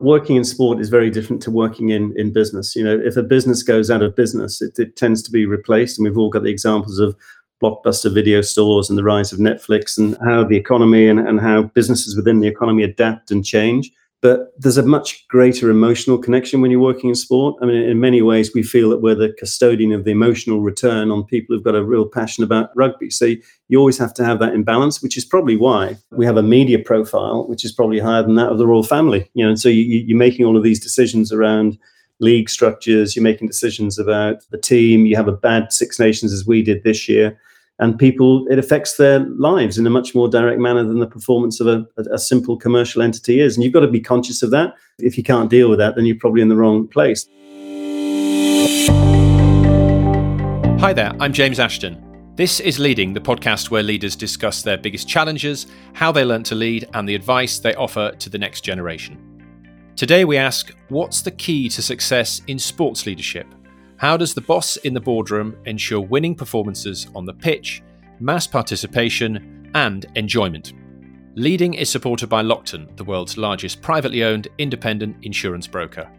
working in sport is very different to working in, in business. You know, if a business goes out of business, it, it tends to be replaced. And we've all got the examples of blockbuster video stores and the rise of Netflix and how the economy and, and how businesses within the economy adapt and change but there's a much greater emotional connection when you're working in sport. I mean, in many ways, we feel that we're the custodian of the emotional return on people who've got a real passion about rugby. So you always have to have that imbalance, which is probably why we have a media profile, which is probably higher than that of the royal family. You know, and so you, you're making all of these decisions around league structures. You're making decisions about the team. You have a bad Six Nations as we did this year and people it affects their lives in a much more direct manner than the performance of a, a, simple commercial entity is. And you've got to be conscious of that. If you can't deal with that then you're probably in the wrong place. Hi there i'm james ashton. This is leading the podcast where leaders discuss their biggest challenges how they learn to lead and the advice they offer to the next generation. Today we ask what's the key to success in sports leadership how does the boss in the boardroom ensure winning performances on the pitch, mass participation, and enjoyment? Leading is supported by Lockton, the world's largest privately owned independent insurance broker.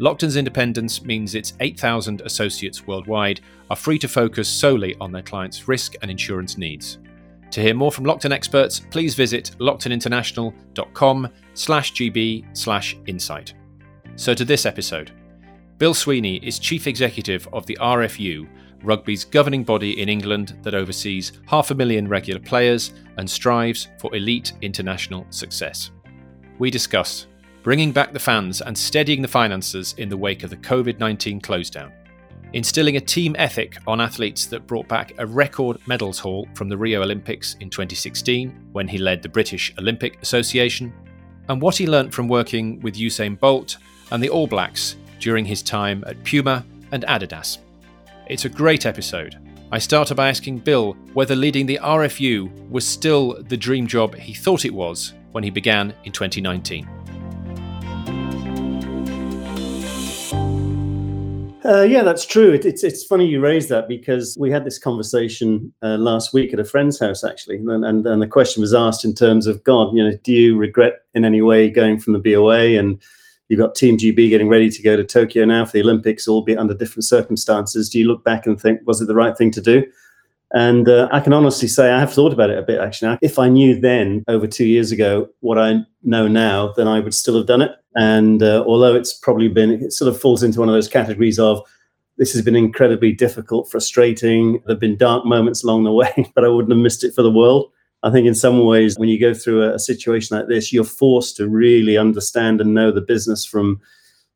Lockton's independence means its 8,000 associates worldwide are free to focus solely on their clients' risk and insurance needs. To hear more from Lockton experts, please visit locktoninternational.com slash gb slash insight. So to this episode. Bill Sweeney is Chief Executive of the RFU, rugby's governing body in England that oversees half a million regular players and strives for elite international success. We discuss bringing back the fans and steadying the finances in the wake of the COVID 19 closedown, instilling a team ethic on athletes that brought back a record medals haul from the Rio Olympics in 2016 when he led the British Olympic Association, and what he learnt from working with Usain Bolt and the All Blacks during his time at Puma and Adidas. It's a great episode. I started by asking Bill whether leading the RFU was still the dream job he thought it was when he began in 2019. Uh, yeah, that's true. It, it's it's funny you raised that because we had this conversation uh, last week at a friend's house actually, and, and and the question was asked in terms of God, you know, do you regret in any way going from the BOA and You've got Team GB getting ready to go to Tokyo now for the Olympics, albeit under different circumstances. Do you look back and think, was it the right thing to do? And uh, I can honestly say I have thought about it a bit actually. If I knew then, over two years ago, what I know now, then I would still have done it. And uh, although it's probably been, it sort of falls into one of those categories of this has been incredibly difficult, frustrating. There have been dark moments along the way, but I wouldn't have missed it for the world. I think in some ways, when you go through a, situation like this, you're forced to really understand and know the business from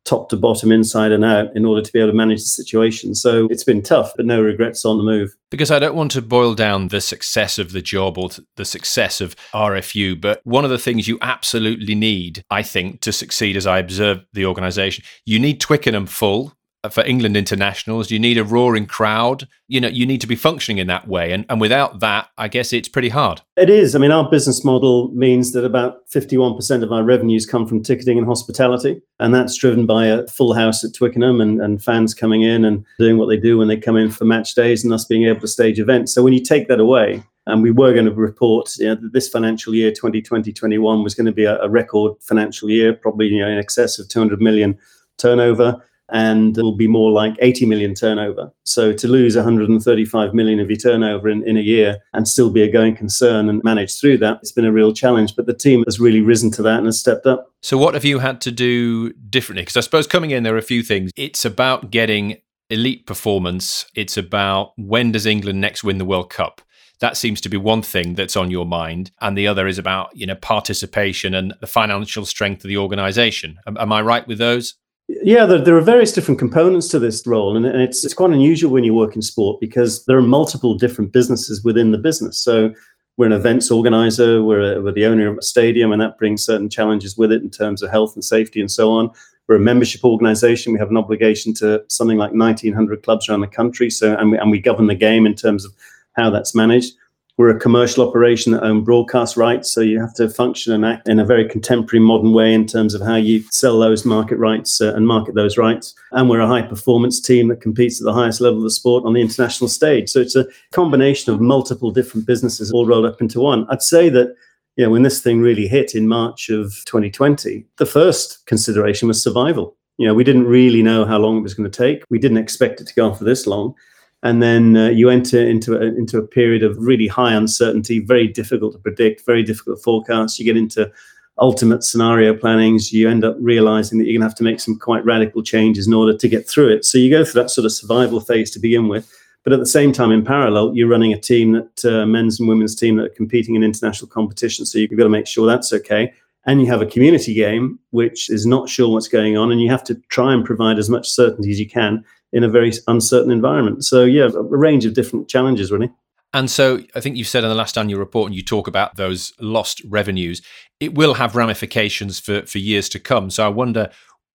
top to bottom, inside and out, in order to be able to manage the situation. So it's been tough, but no regrets on the move. Because I don't want to boil down the success of the job or the success of RFU, but one of the things you absolutely need, I think, to succeed as I observe the organization, you need Twickenham full for England internationals. You need a roaring crowd. You know, you need to be functioning in that way. And, and without that, I guess it's pretty hard. It is. I mean, our business model means that about 51% of our revenues come from ticketing and hospitality. And that's driven by a full house at Twickenham and, and fans coming in and doing what they do when they come in for match days and us being able to stage events. So when you take that away, and we were going to report you know, that this financial year 2020-21 was going to be a, a record financial year probably you know in excess of 200 million turnover and it'll be more like 80 million turnover. So to lose 135 million of your turnover in, in a year and still be a going concern and manage through that, it's been a real challenge. But the team has really risen to that and has stepped up. So what have you had to do differently? Because I suppose coming in, there are a few things. It's about getting elite performance. It's about when does England next win the World Cup? that seems to be one thing that's on your mind and the other is about you know participation and the financial strength of the organization am, am i right with those yeah, there, there, are various different components to this role, and, and it's it's quite unusual when you work in sport because there are multiple different businesses within the business. So we're an events organizer, we're, a, we're the owner of a stadium, and that brings certain challenges with it in terms of health and safety and so on. We're a membership organization. We have an obligation to something like 1,900 clubs around the country. So and we, and we govern the game in terms of how that's managed. We're a commercial operation that own broadcast rights, so you have to function and act in a very contemporary, modern way in terms of how you sell those market rights uh, and market those rights. And we're a high performance team that competes at the highest level of the sport on the international stage. So it's a combination of multiple different businesses all rolled up into one. I'd say that you know, when this thing really hit in March of 2020, the first consideration was survival. You know, we didn't really know how long it was going to take. We didn't expect it to go on for this long. And then uh, you enter into a, into a period of really high uncertainty, very difficult to predict, very difficult to forecast. You get into ultimate scenario plannings. You end up realizing that you're going to have to make some quite radical changes in order to get through it. So you go through that sort of survival phase to begin with. But at the same time, in parallel, you're running a team that uh, men's and women's team that are competing in international competition. So you've got to make sure that's okay. And you have a community game which is not sure what's going on, and you have to try and provide as much certainty as you can in a very uncertain environment. So yeah, a range of different challenges really. And so I think you said in the last annual report, and you talk about those lost revenues, it will have ramifications for, for years to come. So I wonder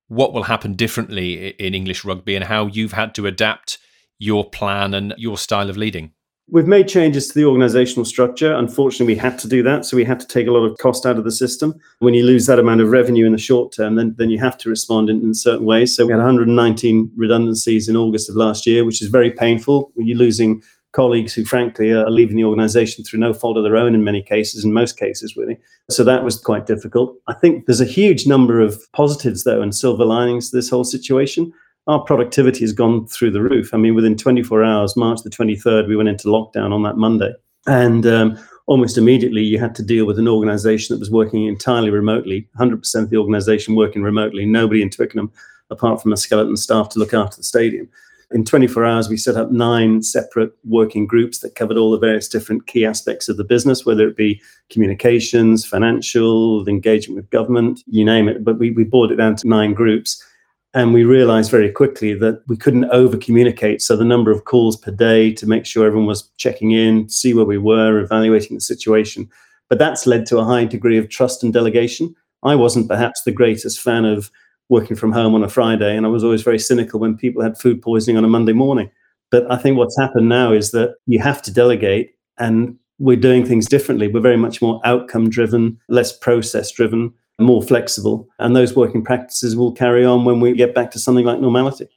what will happen differently in English rugby and how you've had to adapt your plan and your style of leading? We've made changes to the organizational structure. Unfortunately, we had to do that. So we had to take a lot of cost out of the system. When you lose that amount of revenue in the short term, then, then you have to respond in, in certain ways. So we had 119 redundancies in August of last year, which is very painful. You're losing colleagues who, frankly, are leaving the organization through no fault of their own in many cases, in most cases, really. So that was quite difficult. I think there's a huge number of positives, though, and silver linings to this whole situation our productivity has gone through the roof. I mean, within 24 hours, March the 23rd, we went into lockdown on that Monday. And um, almost immediately, you had to deal with an organization that was working entirely remotely, 100% of the organization working remotely, nobody in Twickenham apart from a skeleton staff to look after the stadium. In 24 hours, we set up nine separate working groups that covered all the various different key aspects of the business, whether it be communications, financial, engagement with government, you name it. But we, we boiled it down to nine groups and we realized very quickly that we couldn't over communicate. So the number of calls per day to make sure everyone was checking in, see where we were, evaluating the situation. But that's led to a high degree of trust and delegation. I wasn't perhaps the greatest fan of working from home on a Friday, and I was always very cynical when people had food poisoning on a Monday morning. But I think what's happened now is that you have to delegate, and we're doing things differently. We're very much more outcome driven, less process driven more flexible. And those working practices will carry on when we get back to something like normality.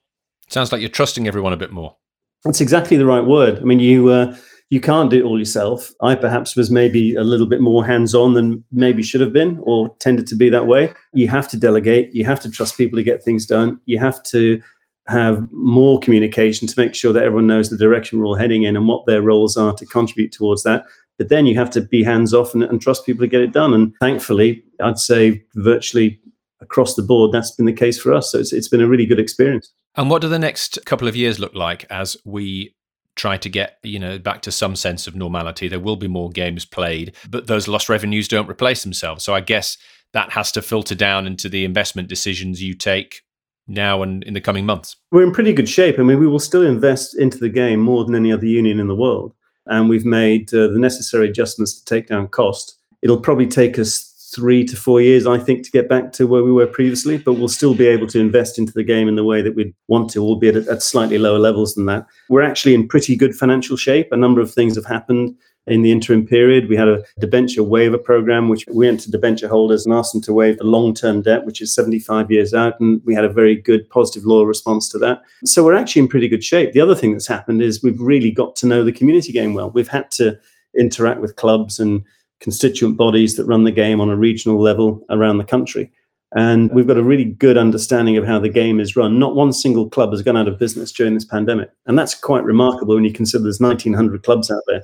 Sounds like you're trusting everyone a bit more. That's exactly the right word. I mean, you uh, you can't do it all yourself. I perhaps was maybe a little bit more hands on than maybe should have been or tended to be that way. You have to delegate. You have to trust people to get things done. You have to have more communication to make sure that everyone knows the direction we're all heading in and what their roles are to contribute towards that. But then you have to be hands off and, and trust people to get it done. And thankfully, I'd say virtually across the board, that's been the case for us. So it's, it's been a really good experience. And what do the next couple of years look like as we try to get you know back to some sense of normality? There will be more games played, but those lost revenues don't replace themselves. So I guess that has to filter down into the investment decisions you take now and in the coming months. We're in pretty good shape. I mean, we will still invest into the game more than any other union in the world and we've made uh, the necessary adjustments to take down cost. It'll probably take us three to four years, I think, to get back to where we were previously, but we'll still be able to invest into the game in the way that we'd want to, albeit at, at slightly lower levels than that. We're actually in pretty good financial shape. A number of things have happened in the interim period. We had a debenture waiver program, which we went to debenture holders and asked them to waive the long term debt, which is 75 years out. And we had a very good, positive, loyal response to that. So we're actually in pretty good shape. The other thing that's happened is we've really got to know the community game well. We've had to interact with clubs and constituent bodies that run the game on a regional level around the country. And we've got a really good understanding of how the game is run. Not one single club has gone out of business during this pandemic. And that's quite remarkable when you consider there's 1,900 clubs out there.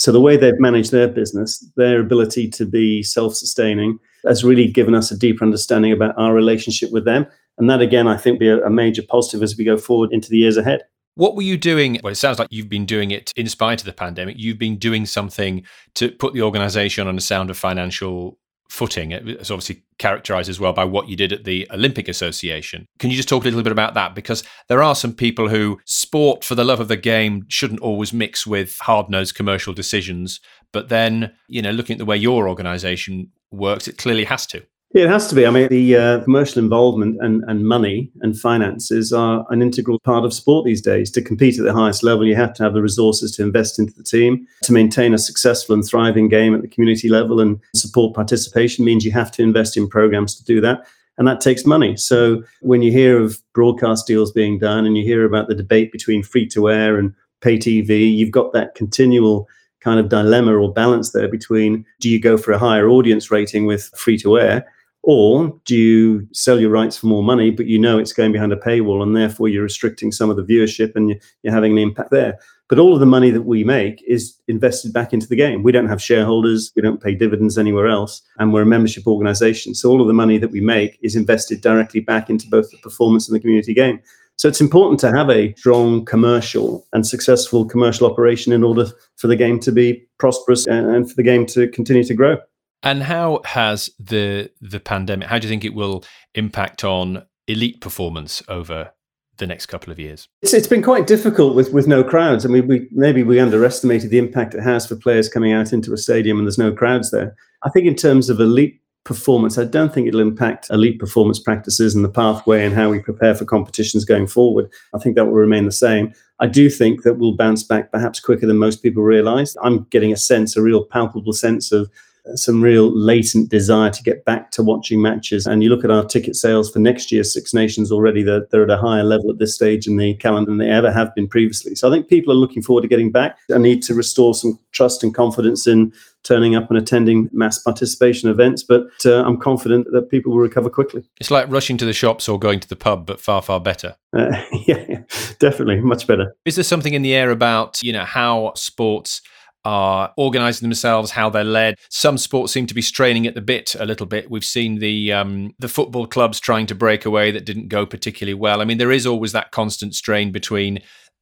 So the way they've managed their business, their ability to be self-sustaining, has really given us a deeper understanding about our relationship with them. And that, again, I think, be a, a major positive as we go forward into the years ahead. What were you doing? Well, it sounds like you've been doing it in spite of the pandemic. You've been doing something to put the organization on a sound of financial footing. It's obviously characterized as well by what you did at the Olympic Association. Can you just talk a little bit about that? Because there are some people who sport for the love of the game shouldn't always mix with hard nosed commercial decisions. But then, you know, looking at the way your organization works, it clearly has to. It has to be. I mean, the uh, commercial involvement and, and money and finances are an integral part of sport these days. To compete at the highest level, you have to have the resources to invest into the team. To maintain a successful and thriving game at the community level and support participation means you have to invest in programs to do that. And that takes money. So when you hear of broadcast deals being done and you hear about the debate between free to air and pay TV, you've got that continual kind of dilemma or balance there between do you go for a higher audience rating with free to air or do you sell your rights for more money but you know it's going behind a paywall and therefore you're restricting some of the viewership and you're having an impact there. But all of the money that we make is invested back into the game. We don't have shareholders we don't pay dividends anywhere else and we're a membership organization. So all of the money that we make is invested directly back into both the performance and the community game. So it's important to have a strong commercial and successful commercial operation in order for the game to be prosperous and for the game to continue to grow. And how has the the pandemic? How do you think it will impact on elite performance over the next couple of years? It's, it's been quite difficult with, with no crowds. I mean, we maybe we underestimated the impact it has for players coming out into a stadium and there's no crowds there. I think in terms of elite performance. I don't think it'll impact elite performance practices and the pathway and how we prepare for competitions going forward. I think that will remain the same. I do think that we'll bounce back perhaps quicker than most people realize. I'm getting a sense, a real palpable sense of some real latent desire to get back to watching matches. And you look at our ticket sales for next year's Six Nations already, they're, they're at a higher level at this stage in the calendar than they ever have been previously. So I think people are looking forward to getting back. I need to restore some trust and confidence in turning up and attending mass participation events, but uh, I'm confident that people will recover quickly. It's like rushing to the shops or going to the pub, but far, far better. Uh, yeah, definitely, much better. Is there something in the air about you know how sports are organizing themselves, how they're led. Some sports seem to be straining at the bit a little bit. We've seen the um, the football clubs trying to break away that didn't go particularly well. I mean, there is always that constant strain between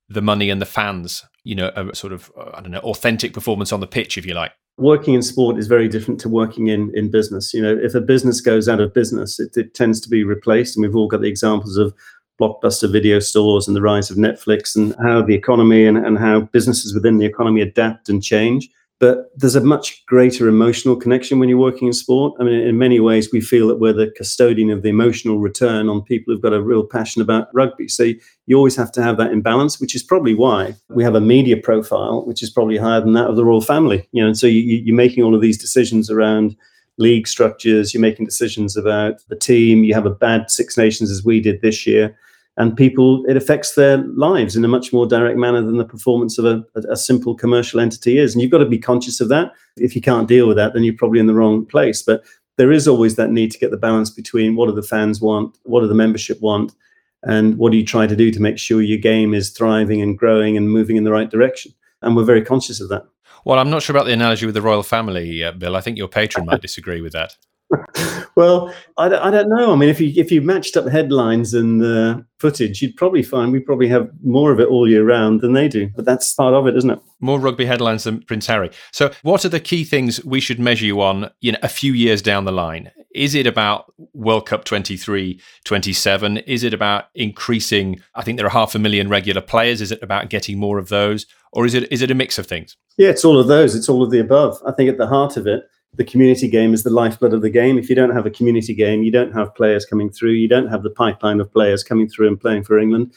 the money and the fans. You know, a sort of uh, I don't know, authentic performance on the pitch, if you like. Working in sport is very different to working in in business. You know, if a business goes out of business, it, it tends to be replaced, and we've all got the examples of blockbuster video stores and the rise of Netflix and how the economy and, and how businesses within the economy adapt and change. But there's a much greater emotional connection when you're working in sport. I mean, in many ways, we feel that we're the custodian of the emotional return on people who've got a real passion about rugby. So you always have to have that in balance, which is probably why we have a media profile, which is probably higher than that of the royal family. You know, and so you, you're making all of these decisions around league structures, you're making decisions about the team. You have a bad Six Nations as we did this year and people it affects their lives in a much more direct manner than the performance of a, a, simple commercial entity is. And you've got to be conscious of that. If you can't deal with that then you're probably in the wrong place. But there is always that need to get the balance between what do the fans want what do the membership want and what do you try to do to make sure your game is thriving and growing and moving in the right direction. And we're very conscious of that. Well i'm not sure about the analogy with the royal family uh, bill. I think your patron might disagree with that well, I, I, don't know. I mean, if you if you matched up headlines and uh, footage, you'd probably find we probably have more of it all year round than they do. But that's part of it, isn't it? More rugby headlines than Prince Harry. So, what are the key things we should measure you on? You know, a few years down the line, is it about World Cup 23, 27? Is it about increasing? I think there are half a million regular players. Is it about getting more of those, or is it is it a mix of things? Yeah, it's all of those. It's all of the above. I think at the heart of it the community game is the lifeblood of the game. If you don't have a community game, you don't have players coming through, you don't have the pipeline of players coming through and playing for England.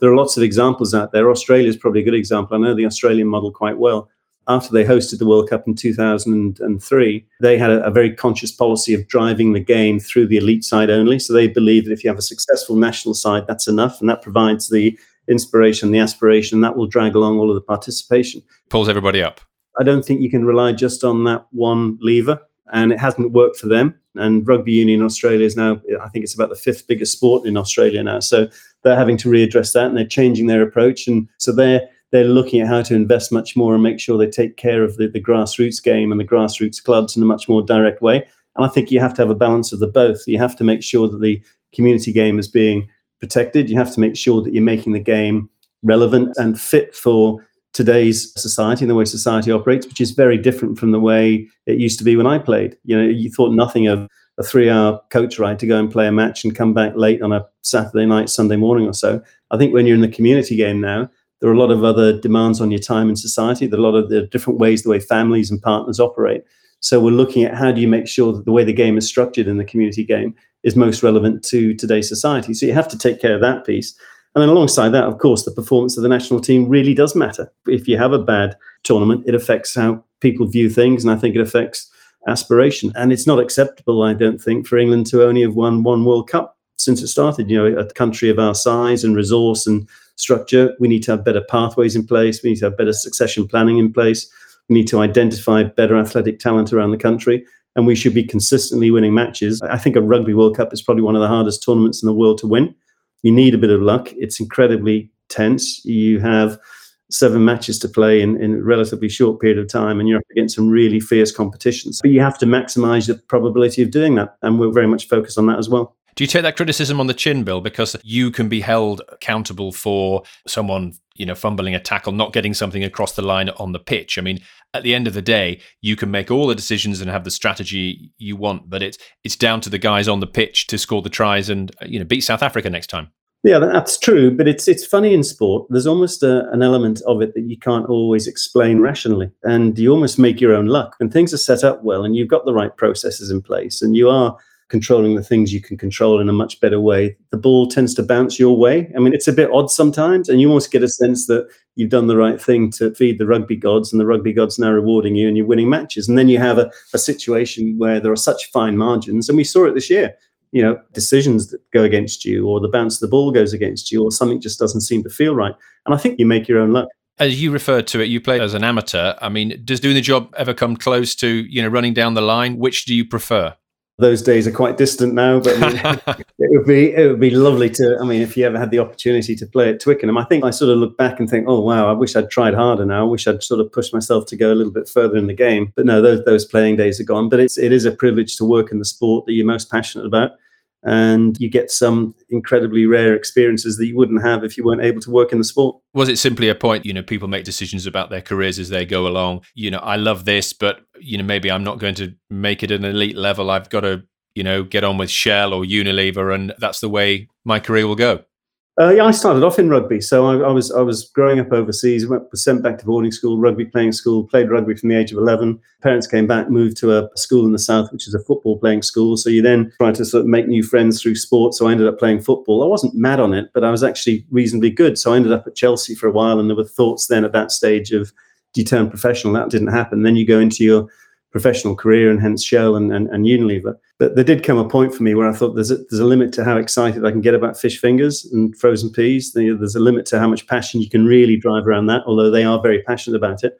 There are lots of examples out there. Australia is probably a good example. I know the Australian model quite well. After they hosted the World Cup in 2003, they had a, a very conscious policy of driving the game through the elite side only. So they believe that if you have a successful national side, that's enough, and that provides the inspiration, the aspiration, that will drag along all of the participation. Pulls everybody up. I don't think you can rely just on that one lever, and it hasn't worked for them. And rugby union Australia is now, I think it's about the fifth biggest sport in Australia now. So they're having to readdress that, and they're changing their approach. And so they're they're looking at how to invest much more and make sure they take care of the, the grassroots game and the grassroots clubs in a much more direct way. And I think you have to have a balance of the both. You have to make sure that the community game is being protected. You have to make sure that you're making the game relevant and fit for today's society and the way society operates, which is very different from the way it used to be when I played. You know, you thought nothing of a three-hour coach ride to go and play a match and come back late on a Saturday night, Sunday morning or so. I think when you're in the community game now, there are a lot of other demands on your time in society. There are a lot of the different ways the way families and partners operate. So we're looking at how do you make sure that the way the game is structured in the community game is most relevant to today's society. So you have to take care of that piece. And then alongside that, of course, the performance of the national team really does matter. If you have a bad tournament, it affects how people view things, and I think it affects aspiration. And it's not acceptable, I don't think, for England to only have won one World Cup since it started. You know, a country of our size and resource and structure, we need to have better pathways in place. We need to have better succession planning in place. We need to identify better athletic talent around the country. And we should be consistently winning matches. I think a Rugby World Cup is probably one of the hardest tournaments in the world to win. You need a bit of luck. It's incredibly tense. You have seven matches to play in, in a relatively short period of time and you're up against some really fierce competitions. But you have to maximize the probability of doing that. And we're very much focused on that as well. Do you take that criticism on the chin, Bill? Because you can be held accountable for someone, you know, fumbling a tackle, not getting something across the line on the pitch. I mean, at the end of the day, you can make all the decisions and have the strategy you want, but it's it's down to the guys on the pitch to score the tries and uh, you know beat South Africa next time. Yeah, that's true. But it's it's funny in sport. There's almost a, an element of it that you can't always explain rationally, and you almost make your own luck. When things are set up well, and you've got the right processes in place, and you are controlling the things you can control in a much better way, the ball tends to bounce your way. I mean, it's a bit odd sometimes, and you almost get a sense that you've done the right thing to feed the rugby gods, and the rugby gods now rewarding you, and you're winning matches. And then you have a, a situation where there are such fine margins, and we saw it this year you know, decisions that go against you, or the bounce of the ball goes against you, or something just doesn't seem to feel right. And I think you make your own luck. As you referred to it, you played as an amateur. I mean, does doing the job ever come close to you know running down the line? Which do you prefer? Those days are quite distant now, but I mean, it would be it would be lovely to. I mean, if you ever had the opportunity to play at Twickenham, I think I sort of look back and think, oh wow, I wish I'd tried harder. Now, I wish I'd sort of pushed myself to go a little bit further in the game. But no, those those playing days are gone. But it's it is a privilege to work in the sport that you're most passionate about and you get some incredibly rare experiences that you wouldn't have if you weren't able to work in the sport. Was it simply a point, you know, people make decisions about their careers as they go along? You know, I love this, but, you know, maybe I'm not going to make it an elite level. I've got to, you know, get on with Shell or Unilever, and that's the way my career will go. Uh, yeah, I started off in rugby. So I, I, was I was growing up overseas. Went, was sent back to boarding school, rugby playing school. Played rugby from the age of eleven. Parents came back, moved to a school in the south, which is a football playing school. So you then try to sort of make new friends through sport. So I ended up playing football. I wasn't mad on it, but I was actually reasonably good. So I ended up at Chelsea for a while, and there were thoughts then at that stage of you turn professional? That didn't happen. Then you go into your professional career and hence Shell and, and, and, Unilever. But there did come a point for me where I thought there's a, there's a limit to how excited I can get about fish fingers and frozen peas. There's a limit to how much passion you can really drive around that, although they are very passionate about it.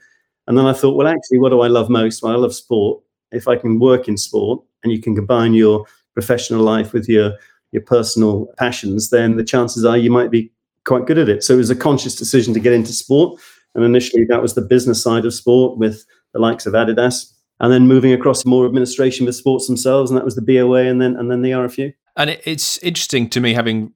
And then I thought, well, actually, what do I love most? Well, I love sport. If I can work in sport and you can combine your professional life with your your personal passions, then the chances are you might be quite good at it. So it was a conscious decision to get into sport. And initially, that was the business side of sport with the likes of Adidas, and then moving across more administration with sports themselves, and that was the BOA, and then and then the RFU. And it's interesting to me having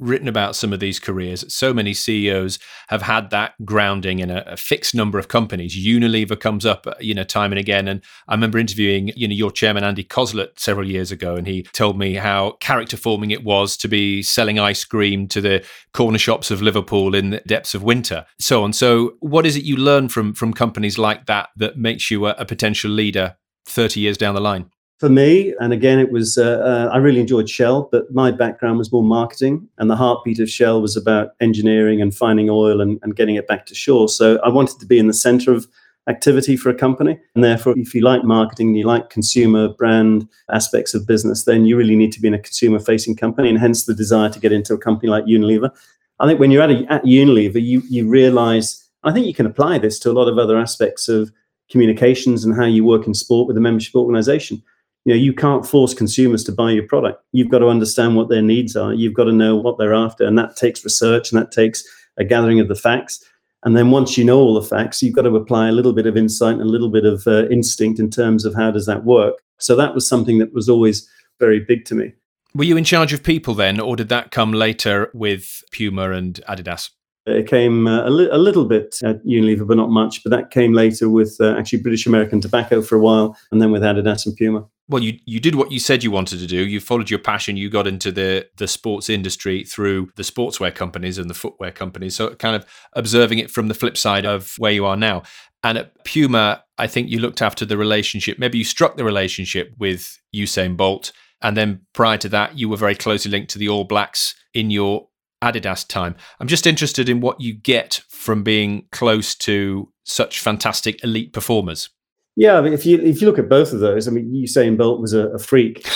written about some of these careers. So many CEOs have had that grounding in a, a, fixed number of companies. Unilever comes up, uh, you know, time and again. And I remember interviewing, you know, your chairman Andy Cosslett several years ago, and he told me how character forming it was to be selling ice cream to the corner shops of Liverpool in the depths of winter, so on. So, what is it you learn from from companies like that that makes you a, a potential leader 30 years down the line? For me, and again, it was uh, uh, I really enjoyed Shell, but my background was more marketing, and the heartbeat of Shell was about engineering and finding oil and, and getting it back to shore. So I wanted to be in the center of activity for a company, and therefore, if you like marketing, you like consumer brand aspects of business, then you really need to be in a consumer-facing company, and hence the desire to get into a company like Unilever. I think when you're at, a, at Unilever, you you realize. I think you can apply this to a lot of other aspects of communications and how you work in sport with a membership organization you know you can't force consumers to buy your product. You've got to understand what their needs are. You've got to know what they're after and that takes research and that takes a gathering of the facts. And then once you know all the facts you've got to apply a little bit of insight and a little bit of uh, instinct in terms of how does that work. So that was something that was always very big to me. Were you in charge of people then or did that come later with puma and adidas it came uh, a, li- a, little bit at Unilever, but not much. But that came later with uh, actually British American Tobacco for a while, and then with Adidas and Puma. Well, you you did what you said you wanted to do. You followed your passion. You got into the the sports industry through the sportswear companies and the footwear companies. So, kind of observing it from the flip side of where you are now. And at Puma, I think you looked after the relationship. Maybe you struck the relationship with Usain Bolt, and then prior to that, you were very closely linked to the All Blacks in your Adidas time. I'm just interested in what you get from being close to such fantastic elite performers. Yeah, I mean, if you if you look at both of those, I mean, Usain Bolt was a, a freak.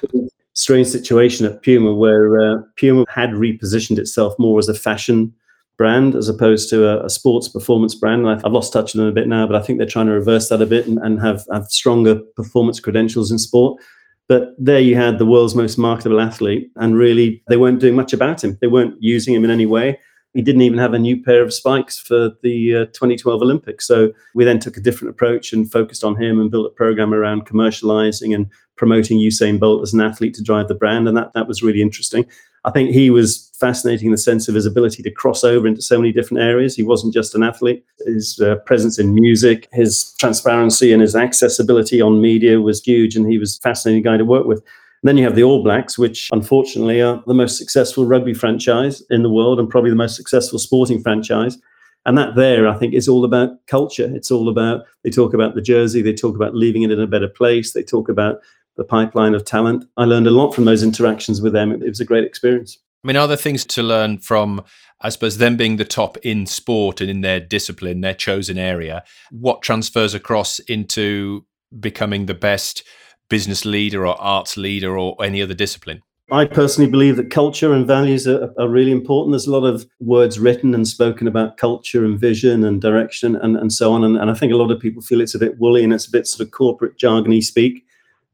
Strange situation at Puma where uh, Puma had repositioned itself more as a fashion brand as opposed to a, a sports performance brand. And I've lost touch with them a bit now, but I think they're trying to reverse that a bit and, and have, have stronger performance credentials in sport. But there you had the world's most marketable athlete, and really they weren't doing much about him. They weren't using him in any way. He didn't even have a new pair of spikes for the uh, 2012 Olympics. So we then took a different approach and focused on him and built a program around commercializing and promoting Usain Bolt as an athlete to drive the brand. And that, that was really interesting. I think he was fascinating in the sense of his ability to cross over into so many different areas. He wasn't just an athlete. His uh, presence in music, his transparency, and his accessibility on media was huge, and he was a fascinating guy to work with. And then you have the All Blacks, which unfortunately are the most successful rugby franchise in the world and probably the most successful sporting franchise. And that there, I think, is all about culture. It's all about, they talk about the jersey, they talk about leaving it in a better place, they talk about the pipeline of talent. I learned a lot from those interactions with them. It, was a great experience. I mean, are there things to learn from, I suppose, them being the top in sport and in their discipline, their chosen area? What transfers across into becoming the best business leader or arts leader or any other discipline? I personally believe that culture and values are, are, really important. There's a lot of words written and spoken about culture and vision and direction and, and so on. And, and I think a lot of people feel it's a bit woolly and it's a bit sort of corporate jargony speak.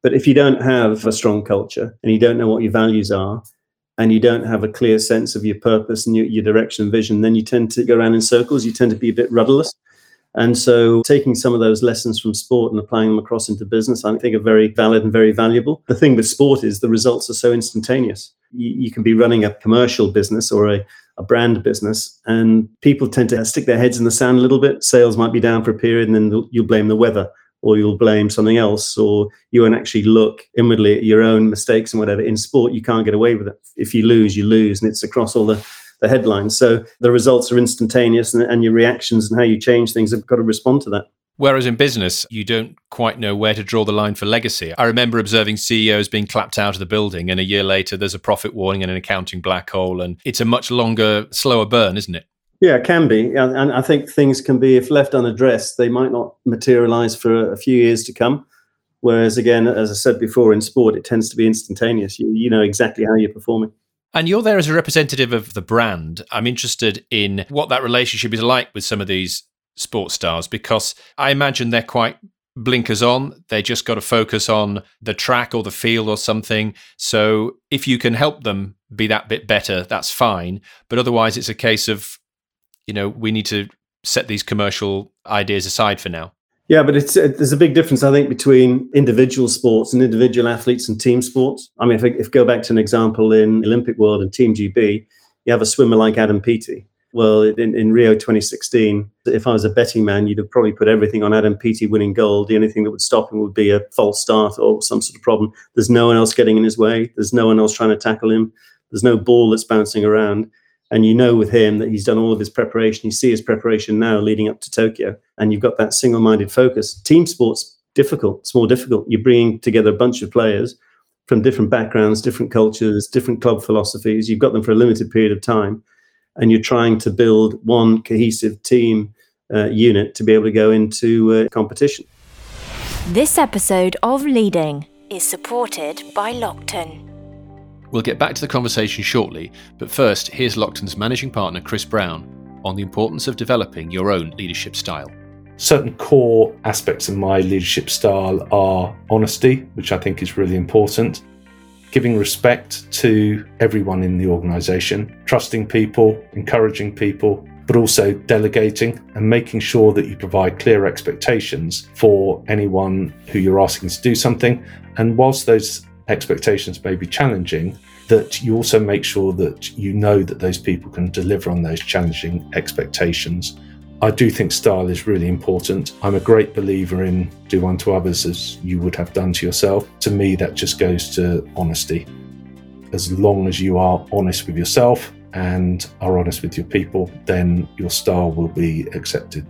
But if you don't have a strong culture and you don't know what your values are, and you don't have a clear sense of your purpose and your, your direction and vision, then you tend to go around in circles. You tend to be a bit rudderless. And so, taking some of those lessons from sport and applying them across into business, I think are very valid and very valuable. The thing with sport is the results are so instantaneous. You, you can be running a commercial business or a, a brand business, and people tend to stick their heads in the sand a little bit. Sales might be down for a period, and then you'll blame the weather or you'll blame something else, or you won't actually look inwardly at your own mistakes and whatever. In sport, you can't get away with it. If you lose, you lose, and it's across all the, the headlines. So the results are instantaneous, and, and your reactions and how you change things have got to respond to that. Whereas in business, you don't quite know where to draw the line for legacy. I remember observing CEOs being clapped out of the building, and a year later, there's a profit warning and an accounting black hole. And it's a much longer, slower burn, isn't it? Yeah, it can be. And I think things can be, if left unaddressed, they might not materialize for a few years to come. Whereas, again, as I said before, in sport, it tends to be instantaneous. You, you know exactly how you're performing. And you're there as a representative of the brand. I'm interested in what that relationship is like with some of these sports stars because I imagine they're quite blinkers on. They just got to focus on the track or the field or something. So if you can help them be that bit better, that's fine. But otherwise, it's a case of you know, we need to set these commercial ideas aside for now. Yeah, but it's uh, there's a big difference, I think, between individual sports and individual athletes and team sports. I mean, if if go back to an example in Olympic world and Team GB, you have a swimmer like Adam Peaty. Well, in, in Rio 2016, if I was a betting man, you'd have probably put everything on Adam Peaty winning gold. The only thing that would stop him would be a false start or some sort of problem. There's no one else getting in his way. There's no one else trying to tackle him. There's no ball that's bouncing around. And you know with him that he's done all of his preparation. You see his preparation now leading up to Tokyo, and you've got that single minded focus. Team sports, difficult. It's more difficult. You're bringing together a bunch of players from different backgrounds, different cultures, different club philosophies. You've got them for a limited period of time, and you're trying to build one cohesive team uh, unit to be able to go into uh, competition. This episode of Leading is supported by Lockton. We'll get back to the conversation shortly, but first, here's Lockton's managing partner, Chris Brown, on the importance of developing your own leadership style. Certain core aspects of my leadership style are honesty, which I think is really important, giving respect to everyone in the organization, trusting people, encouraging people, but also delegating and making sure that you provide clear expectations for anyone who you're asking to do something. And whilst those expectations may be challenging, that you also make sure that you know that those people can deliver on those challenging expectations. I do think style is really important. I'm a great believer in do unto others as you would have done to yourself. To me, that just goes to honesty. As long as you are honest with yourself and are honest with your people, then your style will be accepted.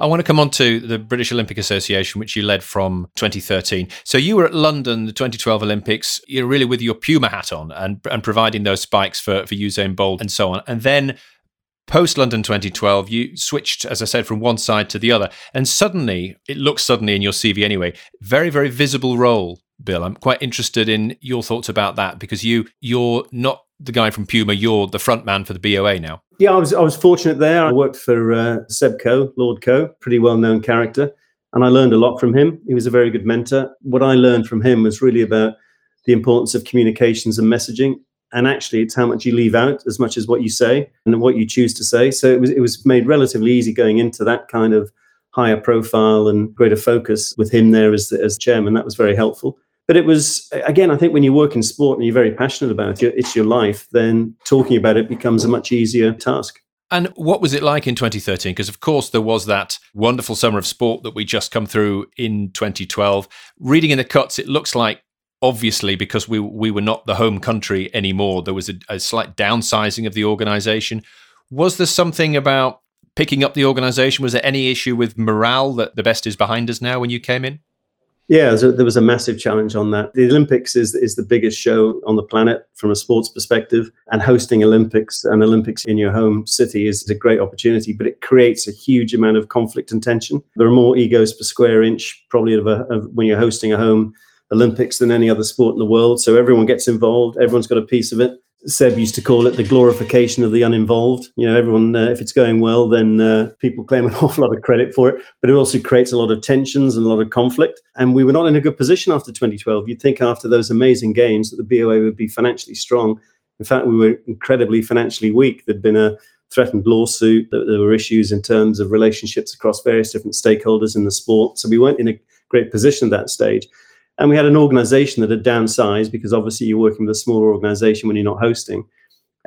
I want to come on to the British Olympic Association, which you led from 2013. So you were at London, the 2012 Olympics. You're really with your Puma hat on and and providing those spikes for for Usain Bolt and so on. And then post London 2012, you switched, as I said, from one side to the other, and suddenly it looks suddenly in your CV anyway, very very visible role Bill. I'm quite interested in your thoughts about that because you you're not the guy from Puma, you're the front man for the BOA now. Yeah, I was I was fortunate there. I worked for uh, Seb Coe, Lord Coe, pretty well known character, and I learned a lot from him. He was a very good mentor. What I learned from him was really about the importance of communications and messaging. And actually, it's how much you leave out as much as what you say and what you choose to say. So it was it was made relatively easy going into that kind of higher profile and greater focus with him there as as chairman. That was very helpful. But it was again, I think when you work in sport and you're very passionate about it, it's your life. Then talking about it becomes a much easier task. And what was it like in 2013? Because, of course, there was that wonderful summer of sport that we just come through in 2012. Reading in the cuts, it looks like obviously because we we were not the home country anymore there was a, a, slight downsizing of the organization was there something about picking up the organization was there any issue with morale that the best is behind us now when you came in yeah there was a massive challenge on that the olympics is is the biggest show on the planet from a sports perspective and hosting olympics and olympics in your home city is a great opportunity but it creates a huge amount of conflict and tension there are more egos per square inch probably of, a, of when you're hosting a home Olympics than any other sport in the world. So everyone gets involved. Everyone's got a piece of it. Seb used to call it the glorification of the uninvolved. You know, everyone, uh, if it's going well, then uh, people claim an awful lot of credit for it. But it also creates a lot of tensions and a lot of conflict. And we were not in a good position after 2012. You'd think after those amazing games that the BOA would be financially strong. In fact, we were incredibly financially weak. There'd been a threatened lawsuit. There were issues in terms of relationships across various different stakeholders in the sport. So we weren't in a great position at that stage. And we had an organization that had downsized because obviously you're working with a smaller organization when you're not hosting.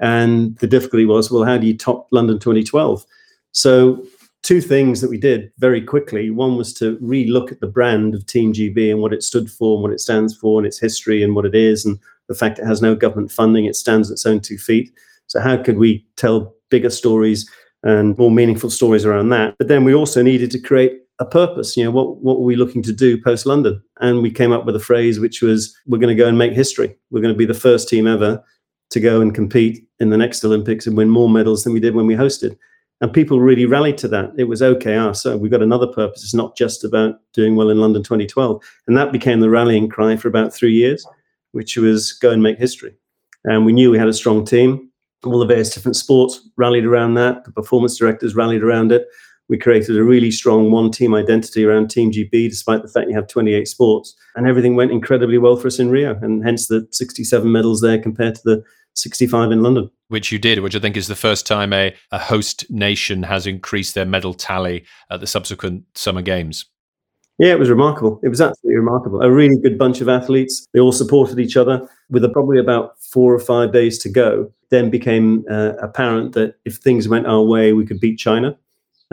And the difficulty was, well, how do you top London 2012? So, two things that we did very quickly. One was to re-look at the brand of Team GB and what it stood for and what it stands for and its history and what it is and the fact it has no government funding. It stands on its own two feet. So, how could we tell bigger stories and more meaningful stories around that? But then we also needed to create a purpose. You know, what what were we looking to do post London? And we came up with a phrase which was, "We're going to go and make history. We're going to be the first team ever to go and compete in the next Olympics and win more medals than we did when we hosted." And people really rallied to that. It was okay. Ah, so we've got another purpose. It's not just about doing well in London 2012. And that became the rallying cry for about three years, which was go and make history. And we knew we had a strong team. All the various different sports rallied around that. The performance directors rallied around it we created a really strong one team identity around Team GB, despite the fact you have 28 sports. And everything went incredibly well for us in Rio, and hence the 67 medals there compared to the 65 in London. Which you did, which I think is the first time a, a host nation has increased their medal tally at the subsequent Summer Games. Yeah, it was remarkable. It was absolutely remarkable. A really good bunch of athletes. They all supported each other. With a, probably about four or five days to go, then became uh, apparent that if things went our way, we could beat China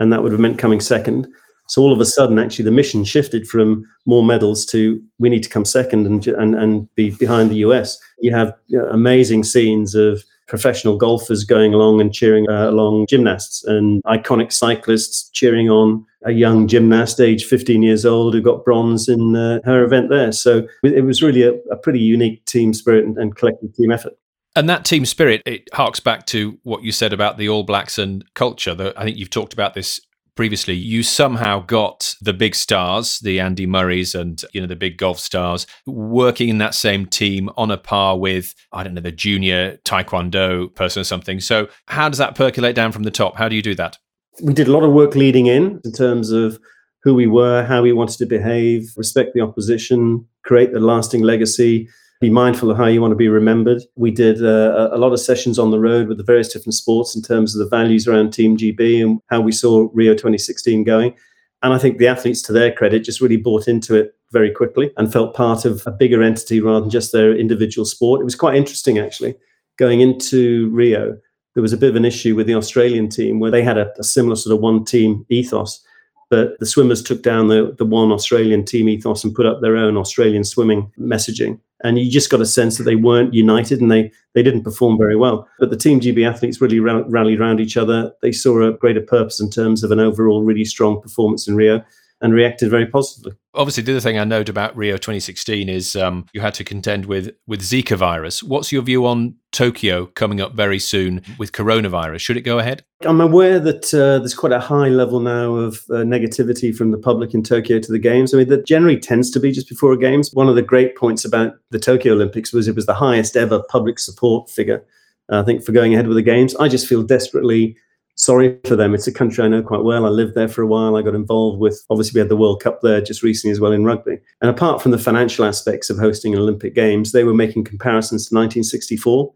and that would have meant coming second. So all of a sudden, actually, the mission shifted from more medals to we need to come second and and, and be behind the US. You have you know, amazing scenes of professional golfers going along and cheering uh, along gymnasts and iconic cyclists cheering on a young gymnast, age 15 years old, who got bronze in uh, her event there. So it was really a, a pretty unique team spirit and, and collective team effort. And that team spirit, it harks back to what you said about the All Blacks and culture. I think you've talked about this previously. You somehow got the big stars, the Andy Murrays and you know the big golf stars, working in that same team on a par with I don't know the junior taekwondo person or something. So how does that percolate down from the top? How do you do that? We did a lot of work leading in in terms of who we were, how we wanted to behave, respect the opposition, create the lasting legacy be mindful of how you want to be remembered. We did uh, a lot of sessions on the road with the various different sports in terms of the values around Team GB and how we saw Rio 2016 going. And I think the athletes, to their credit, just really bought into it very quickly and felt part of a bigger entity rather than just their individual sport. It was quite interesting, actually, going into Rio. There was a bit of an issue with the Australian team where they had a, a similar sort of one team ethos but the swimmers took down the, the one Australian team ethos and put up their own Australian swimming messaging. And you just got a sense that they weren't united and they, they didn't perform very well. But the Team GB athletes really rallied around each other. They saw a greater purpose in terms of an overall really strong performance in Rio. And reacted very positively. Obviously, the other thing I note about Rio 2016 is um, you had to contend with with Zika virus. What's your view on Tokyo coming up very soon with coronavirus? Should it go ahead? I'm aware that uh, there's quite a high level now of uh, negativity from the public in Tokyo to the games. I mean, that generally tends to be just before a games. One of the great points about the Tokyo Olympics was it was the highest ever public support figure. Uh, I think for going ahead with the games, I just feel desperately sorry for them. It's a country I know quite well. I lived there for a while. I got involved with, obviously, we had the World Cup there just recently as well in rugby. And apart from the financial aspects of hosting an Olympic Games, they were making comparisons to 1964.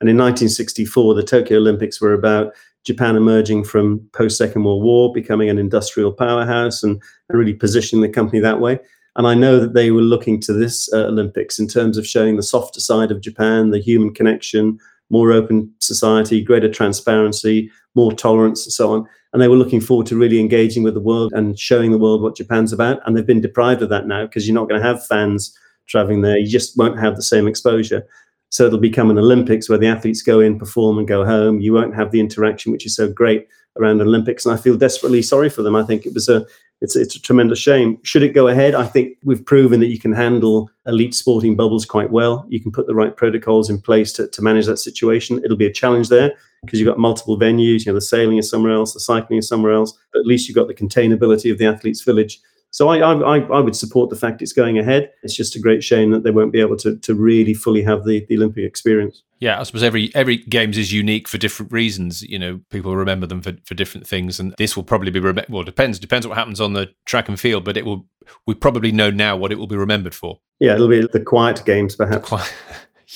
And in 1964, the Tokyo Olympics were about Japan emerging from post Second World War, becoming an industrial powerhouse, and, and, really positioning the company that way. And I know that they were looking to this uh, Olympics in terms of showing the softer side of Japan, the human connection, more open society, greater transparency, more tolerance, and so on. And they were looking forward to really engaging with the world and showing the world what Japan's about. And they've been deprived of that now because you're not going to have fans traveling there. You just won't have the same exposure. So it'll become an Olympics where the athletes go in, perform, and go home. You won't have the interaction, which is so great around Olympics. And I feel desperately sorry for them. I think it was a it's it's a tremendous shame. Should it go ahead? I think we've proven that you can handle elite sporting bubbles quite well. You can put the right protocols in place to, to manage that situation. It'll be a challenge there because you've got multiple venues. You know, the sailing is somewhere else, the cycling is somewhere else. But at least you've got the containability of the athletes' village. So I, I, I would support the fact it's going ahead. It's just a great shame that they won't be able to, to really fully have the, the Olympic experience. Yeah, I suppose every every games is unique for different reasons. You know, people remember them for, for different things, and this will probably be rem- well depends depends what happens on the track and field, but it will we probably know now what it will be remembered for. Yeah, it'll be the quiet games, perhaps.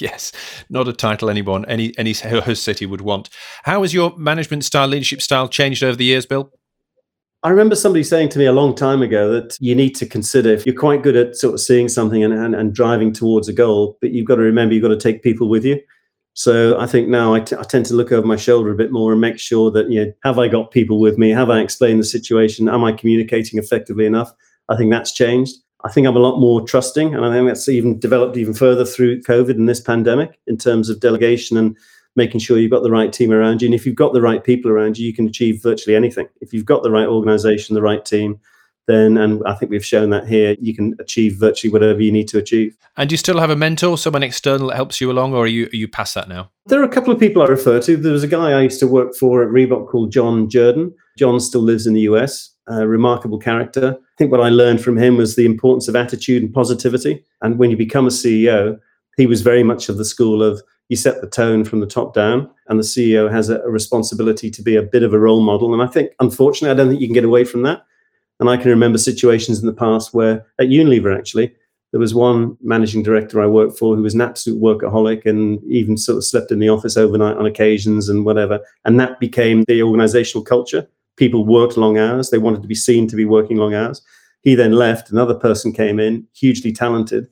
Yes, not a title anyone, any any host city would want. How has your management style, leadership style changed over the years, Bill? I remember somebody saying to me a long time ago that you need to consider if you're quite good at sort of seeing something and, and, and driving towards a goal, but you've got to remember you've got to take people with you. So I think now I, t- I tend to look over my shoulder a bit more and make sure that, you know, have I got people with me? Have I explained the situation? Am I communicating effectively enough? I think that's changed. I think I'm a lot more trusting, and I think that's even developed even further through COVID and this pandemic in terms of delegation and making sure you've got the right team around you. And if you've got the right people around you, you can achieve virtually anything. If you've got the right organization, the right team, then, and I think we've shown that here, you can achieve virtually whatever you need to achieve. And do you still have a mentor, someone external that helps you along, or are you, are you past that now? There are a couple of people I refer to. There was a guy I used to work for at Reebok called John Duerden. John still lives in the US, a remarkable character. I think what I learned from him was the importance of attitude and positivity. And when you become a CEO, he was very much of the school of you set the tone from the top down, and the CEO has a, a, responsibility to be a bit of a role model. And I think, unfortunately, I don't think you can get away from that. And I can remember situations in the past where, at Unilever actually, there was one managing director I worked for who was an absolute workaholic and even sort of slept in the office overnight on occasions and whatever. And that became the organizational culture. People worked long hours, they wanted to be seen to be working long hours. He then left, another person came in, hugely talented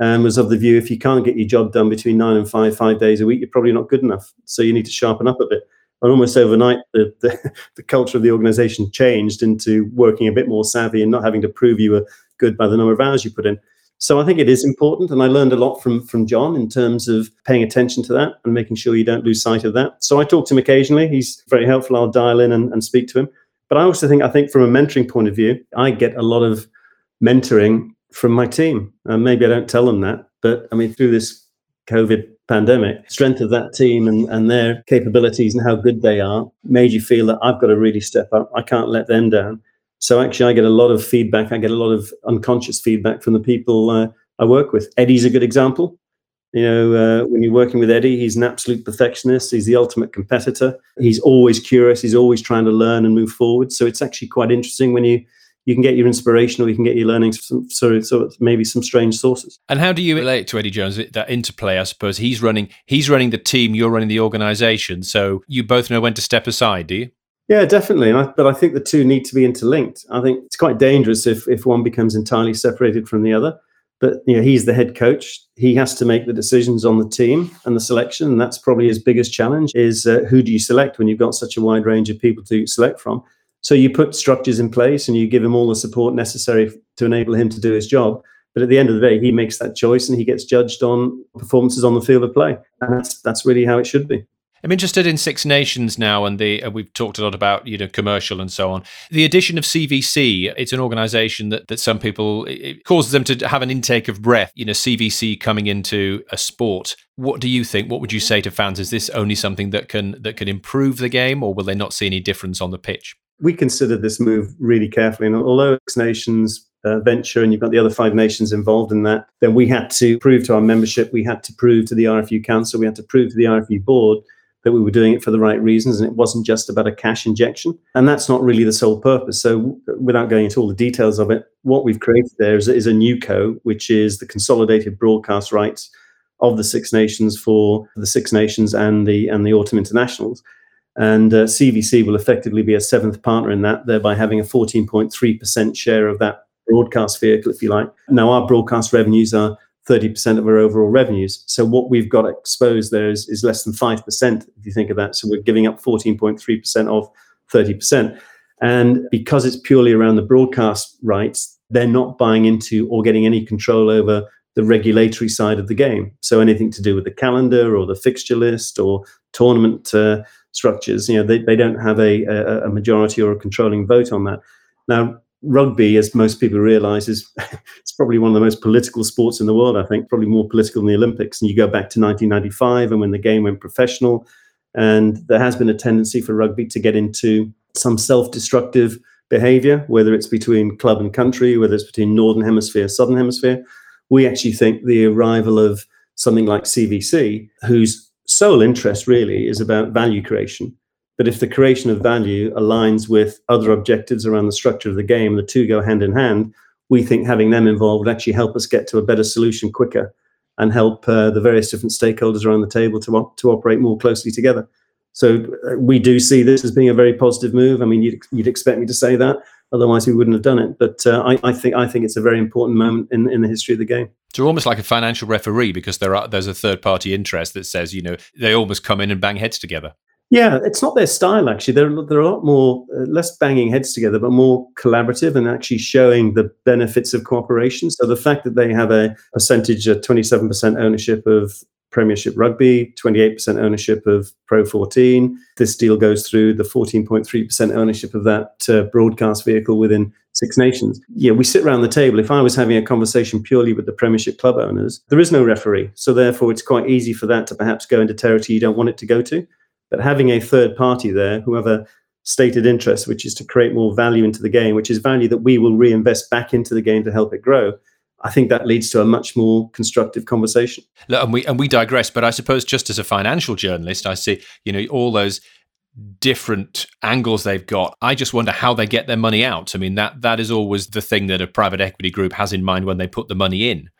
Um, and was of the view if you can't get your job done between nine and five, five days a week, you're probably not good enough. So you need to sharpen up a bit. And almost overnight, the, the, the culture of the organization changed into working a bit more savvy and not having to prove you were good by the number of hours you put in. So I think it is important, and I learned a lot from from John in terms of paying attention to that and making sure you don't lose sight of that. So I talk to him occasionally. He's very helpful. I'll dial in and, and speak to him. But I also think I think from a mentoring point of view, I get a lot of mentoring from my team. And maybe I don't tell them that, but I mean, through this COVID pandemic, strength of that team and, and their capabilities and how good they are made you feel that I've got to really step up. I can't let them down. So actually, I get a lot of feedback. I get a lot of unconscious feedback from the people uh, I work with. Eddie's a good example. You know, uh, when you're working with Eddie, he's an absolute perfectionist. He's the ultimate competitor. He's always curious. He's always trying to learn and move forward. So it's actually quite interesting when you you can get your inspiration or you can get your learnings from so, so maybe some strange sources. And how do you relate to Eddie Jones? That interplay, I suppose. He's running he's running the team, you're running the organization. So you both know when to step aside, do you? Yeah, definitely. I, but I think the two need to be interlinked. I think it's quite dangerous if if one becomes entirely separated from the other. But you know, he's the head coach. He has to make the decisions on the team and the selection. And that's probably his biggest challenge: is uh, who do you select when you've got such a wide range of people to select from. So you put structures in place and you give him all the support necessary to enable him to do his job. But at the end of the day, he makes that choice and he gets judged on performances on the field of play. And that's that's really how it should be. I'm interested in Six Nations now, and the uh, we've talked a lot about you know commercial and so on. The addition of CVC, it's an organisation that that some people it causes them to have an intake of breath. You know, CVC coming into a sport. What do you think? What would you say to fans? Is this only something that can that can improve the game, or will they not see any difference on the pitch? We considered this move really carefully, and although Six Nations uh, venture and you've got the other five nations involved in that, then we had to prove to our membership, we had to prove to the RFU Council, we had to prove to the RFU board that we were doing it for the right reasons and it wasn't just about a cash injection. And that's not really the sole purpose. So, without going into all the details of it, what we've created there is, is a new co, which is the consolidated broadcast rights of the Six Nations for the Six Nations and the and the Autumn Internationals. And uh, CVC will effectively be a seventh partner in that, thereby having a 14.3% share of that broadcast vehicle, if you like. Now, our broadcast revenues are 30% of our overall revenues. So what we've got exposed there is, is less than 5%, if you think of that. So we're giving up 14.3% of 30%. And because it's purely around the broadcast rights, they're not buying into or getting any control over the regulatory side of the game. So anything to do with the calendar or the fixture list or tournament uh, structures, you know, they, they don't have a, a, majority or a controlling vote on that. Now, rugby, as most people realize, is it's probably one of the most political sports in the world. I think probably more political than the Olympics. And you go back to 1995 and when the game went professional, and there has been a tendency for rugby to get into some self-destructive behavior, whether it's between club and country, whether it's between northern hemisphere, southern hemisphere. We actually think the arrival of something like CVC, whose sole interest really is about value creation but if the creation of value aligns with other objectives around the structure of the game, the two go hand in hand. We think having them involved would actually help us get to a better solution quicker and help uh, the various different stakeholders around the table to, op- to operate more closely together. So uh, we do see this as being a very positive move. I mean, you'd, you'd expect me to say that, otherwise we wouldn't have done it. But uh, I, I, think I think it's a very important moment in, in the history of the game. So almost like a financial referee because there are there's a third party interest that says you know they almost come in and bang heads together. Yeah, it's not their style actually. They're they're a lot more uh, less banging heads together, but more collaborative and actually showing the benefits of cooperation. So the fact that they have a percentage of twenty seven percent ownership of Premiership Rugby, 28% ownership of Pro 14. This deal goes through the 14.3% ownership of that uh, broadcast vehicle within Six Nations. Yeah, we sit around the table. If I was having a conversation purely with the Premiership club owners, there is no referee. So therefore, it's quite easy for that to perhaps go into territory you don't want it to go to. But having a third party there who have a stated interest, which is to create more value into the game, which is value that we will reinvest back into the game to help it grow. I think that leads to a much more constructive conversation. And we and we digress, but I suppose just as a financial journalist, I see you know all those different angles they've got. I just wonder how they get their money out. I mean that that is always the thing that a private equity group has in mind when they put the money in.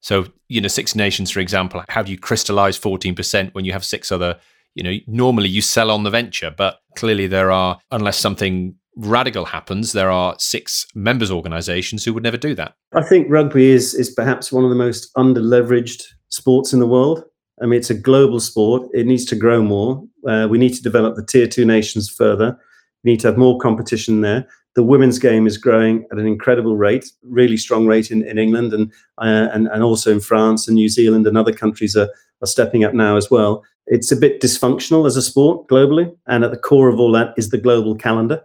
So you know, Six Nations, for example, how do you crystallize fourteen percent when you have six other you know normally you sell on the venture but clearly there are unless something radical happens there are six members organizations who would never do that i think rugby is is perhaps one of the most underleveraged sports in the world i mean it's a global sport it needs to grow more uh, we need to develop the tier two nations further we need to have more competition there the women's game is growing at an incredible rate, really strong rate in, in England and, uh, and and also in France and New Zealand and other countries are, are stepping up now as well. It's a bit dysfunctional as a sport globally. And at the core of all that is the global calendar.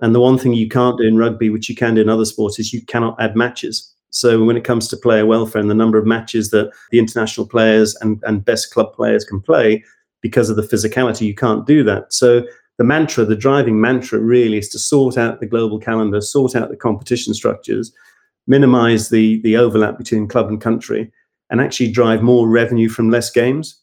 And the one thing you can't do in rugby, which you can do in other sports, is you cannot add matches. So when it comes to player welfare and the number of matches that the international players and, and best club players can play, because of the physicality, you can't do that. So the mantra, the driving mantra really is to sort out the global calendar, sort out the competition structures, minimize the, the overlap between club and country, and actually drive more revenue from less games.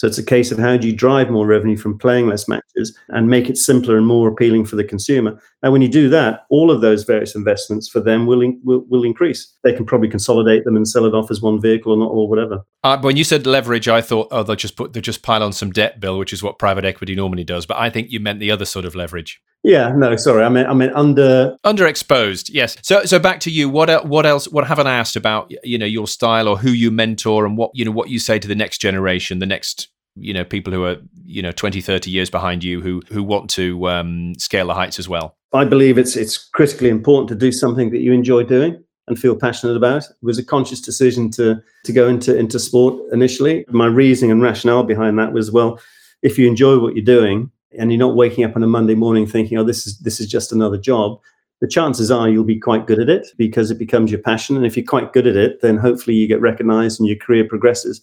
So it's a case of how do you drive more revenue from playing less matches and make it simpler and more appealing for the consumer. And when you do that, all of those various investments for them will, in, will, will increase. They can probably consolidate them and sell it off as one vehicle or not or whatever. Uh, when you said leverage, I thought, oh, they'll just put they'll just pile on some debt bill, which is what private equity normally does. But I think you meant the other sort of leverage. Yeah, no, sorry, I mean, I mean under underexposed. Yes. So, so back to you. What what else? What haven't I asked about? You know, your style or who you mentor and what you know what you say to the next generation, the next you know people who are you know 20 30 years behind you who who want to um, scale the heights as well i believe it's it's critically important to do something that you enjoy doing and feel passionate about it was a conscious decision to to go into into sport initially my reasoning and rationale behind that was well if you enjoy what you're doing and you're not waking up on a Monday morning thinking, oh, this is this is just another job, the chances are you'll be quite good at it because it becomes your passion. And if you're quite good at it, then hopefully you get recognized and your career progresses.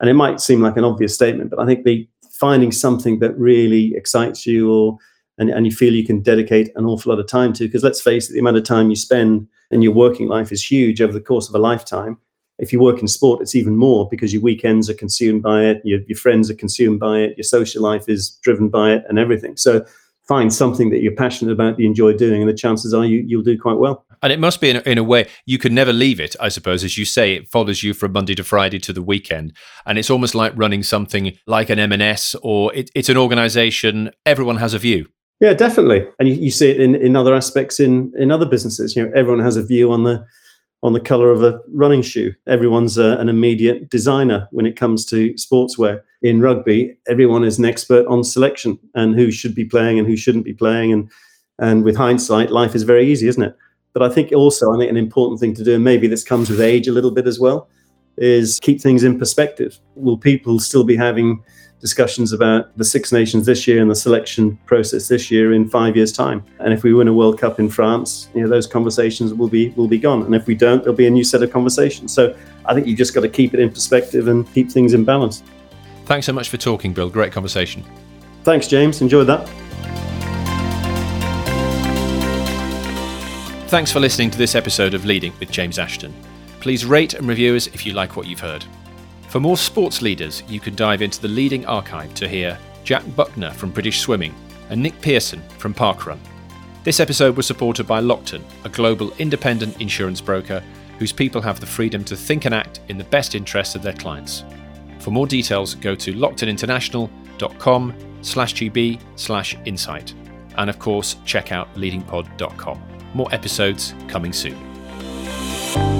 And it might seem like an obvious statement, but I think the finding something that really excites you or and, and you feel you can dedicate an awful lot of time to, because let's face it, the amount of time you spend in your working life is huge over the course of a lifetime. If you work in sport, it's even more because your weekends are consumed by it, your, your friends are consumed by it, your social life is driven by it, and everything. So find something that you're passionate about, you enjoy doing, and the chances are you, you'll do quite well. And it must be in in a way you can never leave it, I suppose, as you say, it follows you from Monday to Friday to the weekend, and it's almost like running something like an M&S or it, it's an organisation. Everyone has a view. Yeah, definitely, and you, you see it in, in other aspects in in other businesses. You know, everyone has a view on the on the color of a running shoe. Everyone's a, an immediate designer when it comes to sportswear. In rugby, everyone is an expert on selection and who should be playing and who shouldn't be playing. And and with hindsight, life is very easy, isn't it? But I think also, I think an important thing to do, and maybe this comes with age a little bit as well, is keep things in perspective. Will people still be having discussions about the Six Nations this year and the selection process this year in five years' time? And if we win a World Cup in France, you know, those conversations will be will be gone. And if we don't, there'll be a new set of conversations. So I think you've just got to keep it in perspective and keep things in balance. Thanks so much for talking, Bill. Great conversation. Thanks, James. Enjoyed that. Thanks for listening to this episode of Leading with James Ashton. Please rate and review us if you like what you've heard. For more sports leaders, you can dive into the leading archive to hear Jack Buckner from British Swimming and Nick Pearson from Parkrun. This episode was supported by Lockton, a global independent insurance broker whose people have the freedom to think and act in the best interests of their clients. For more details, go to locktoninternational.com slash gb slash insight. And of course, check out leadingpod.com. More episodes coming soon.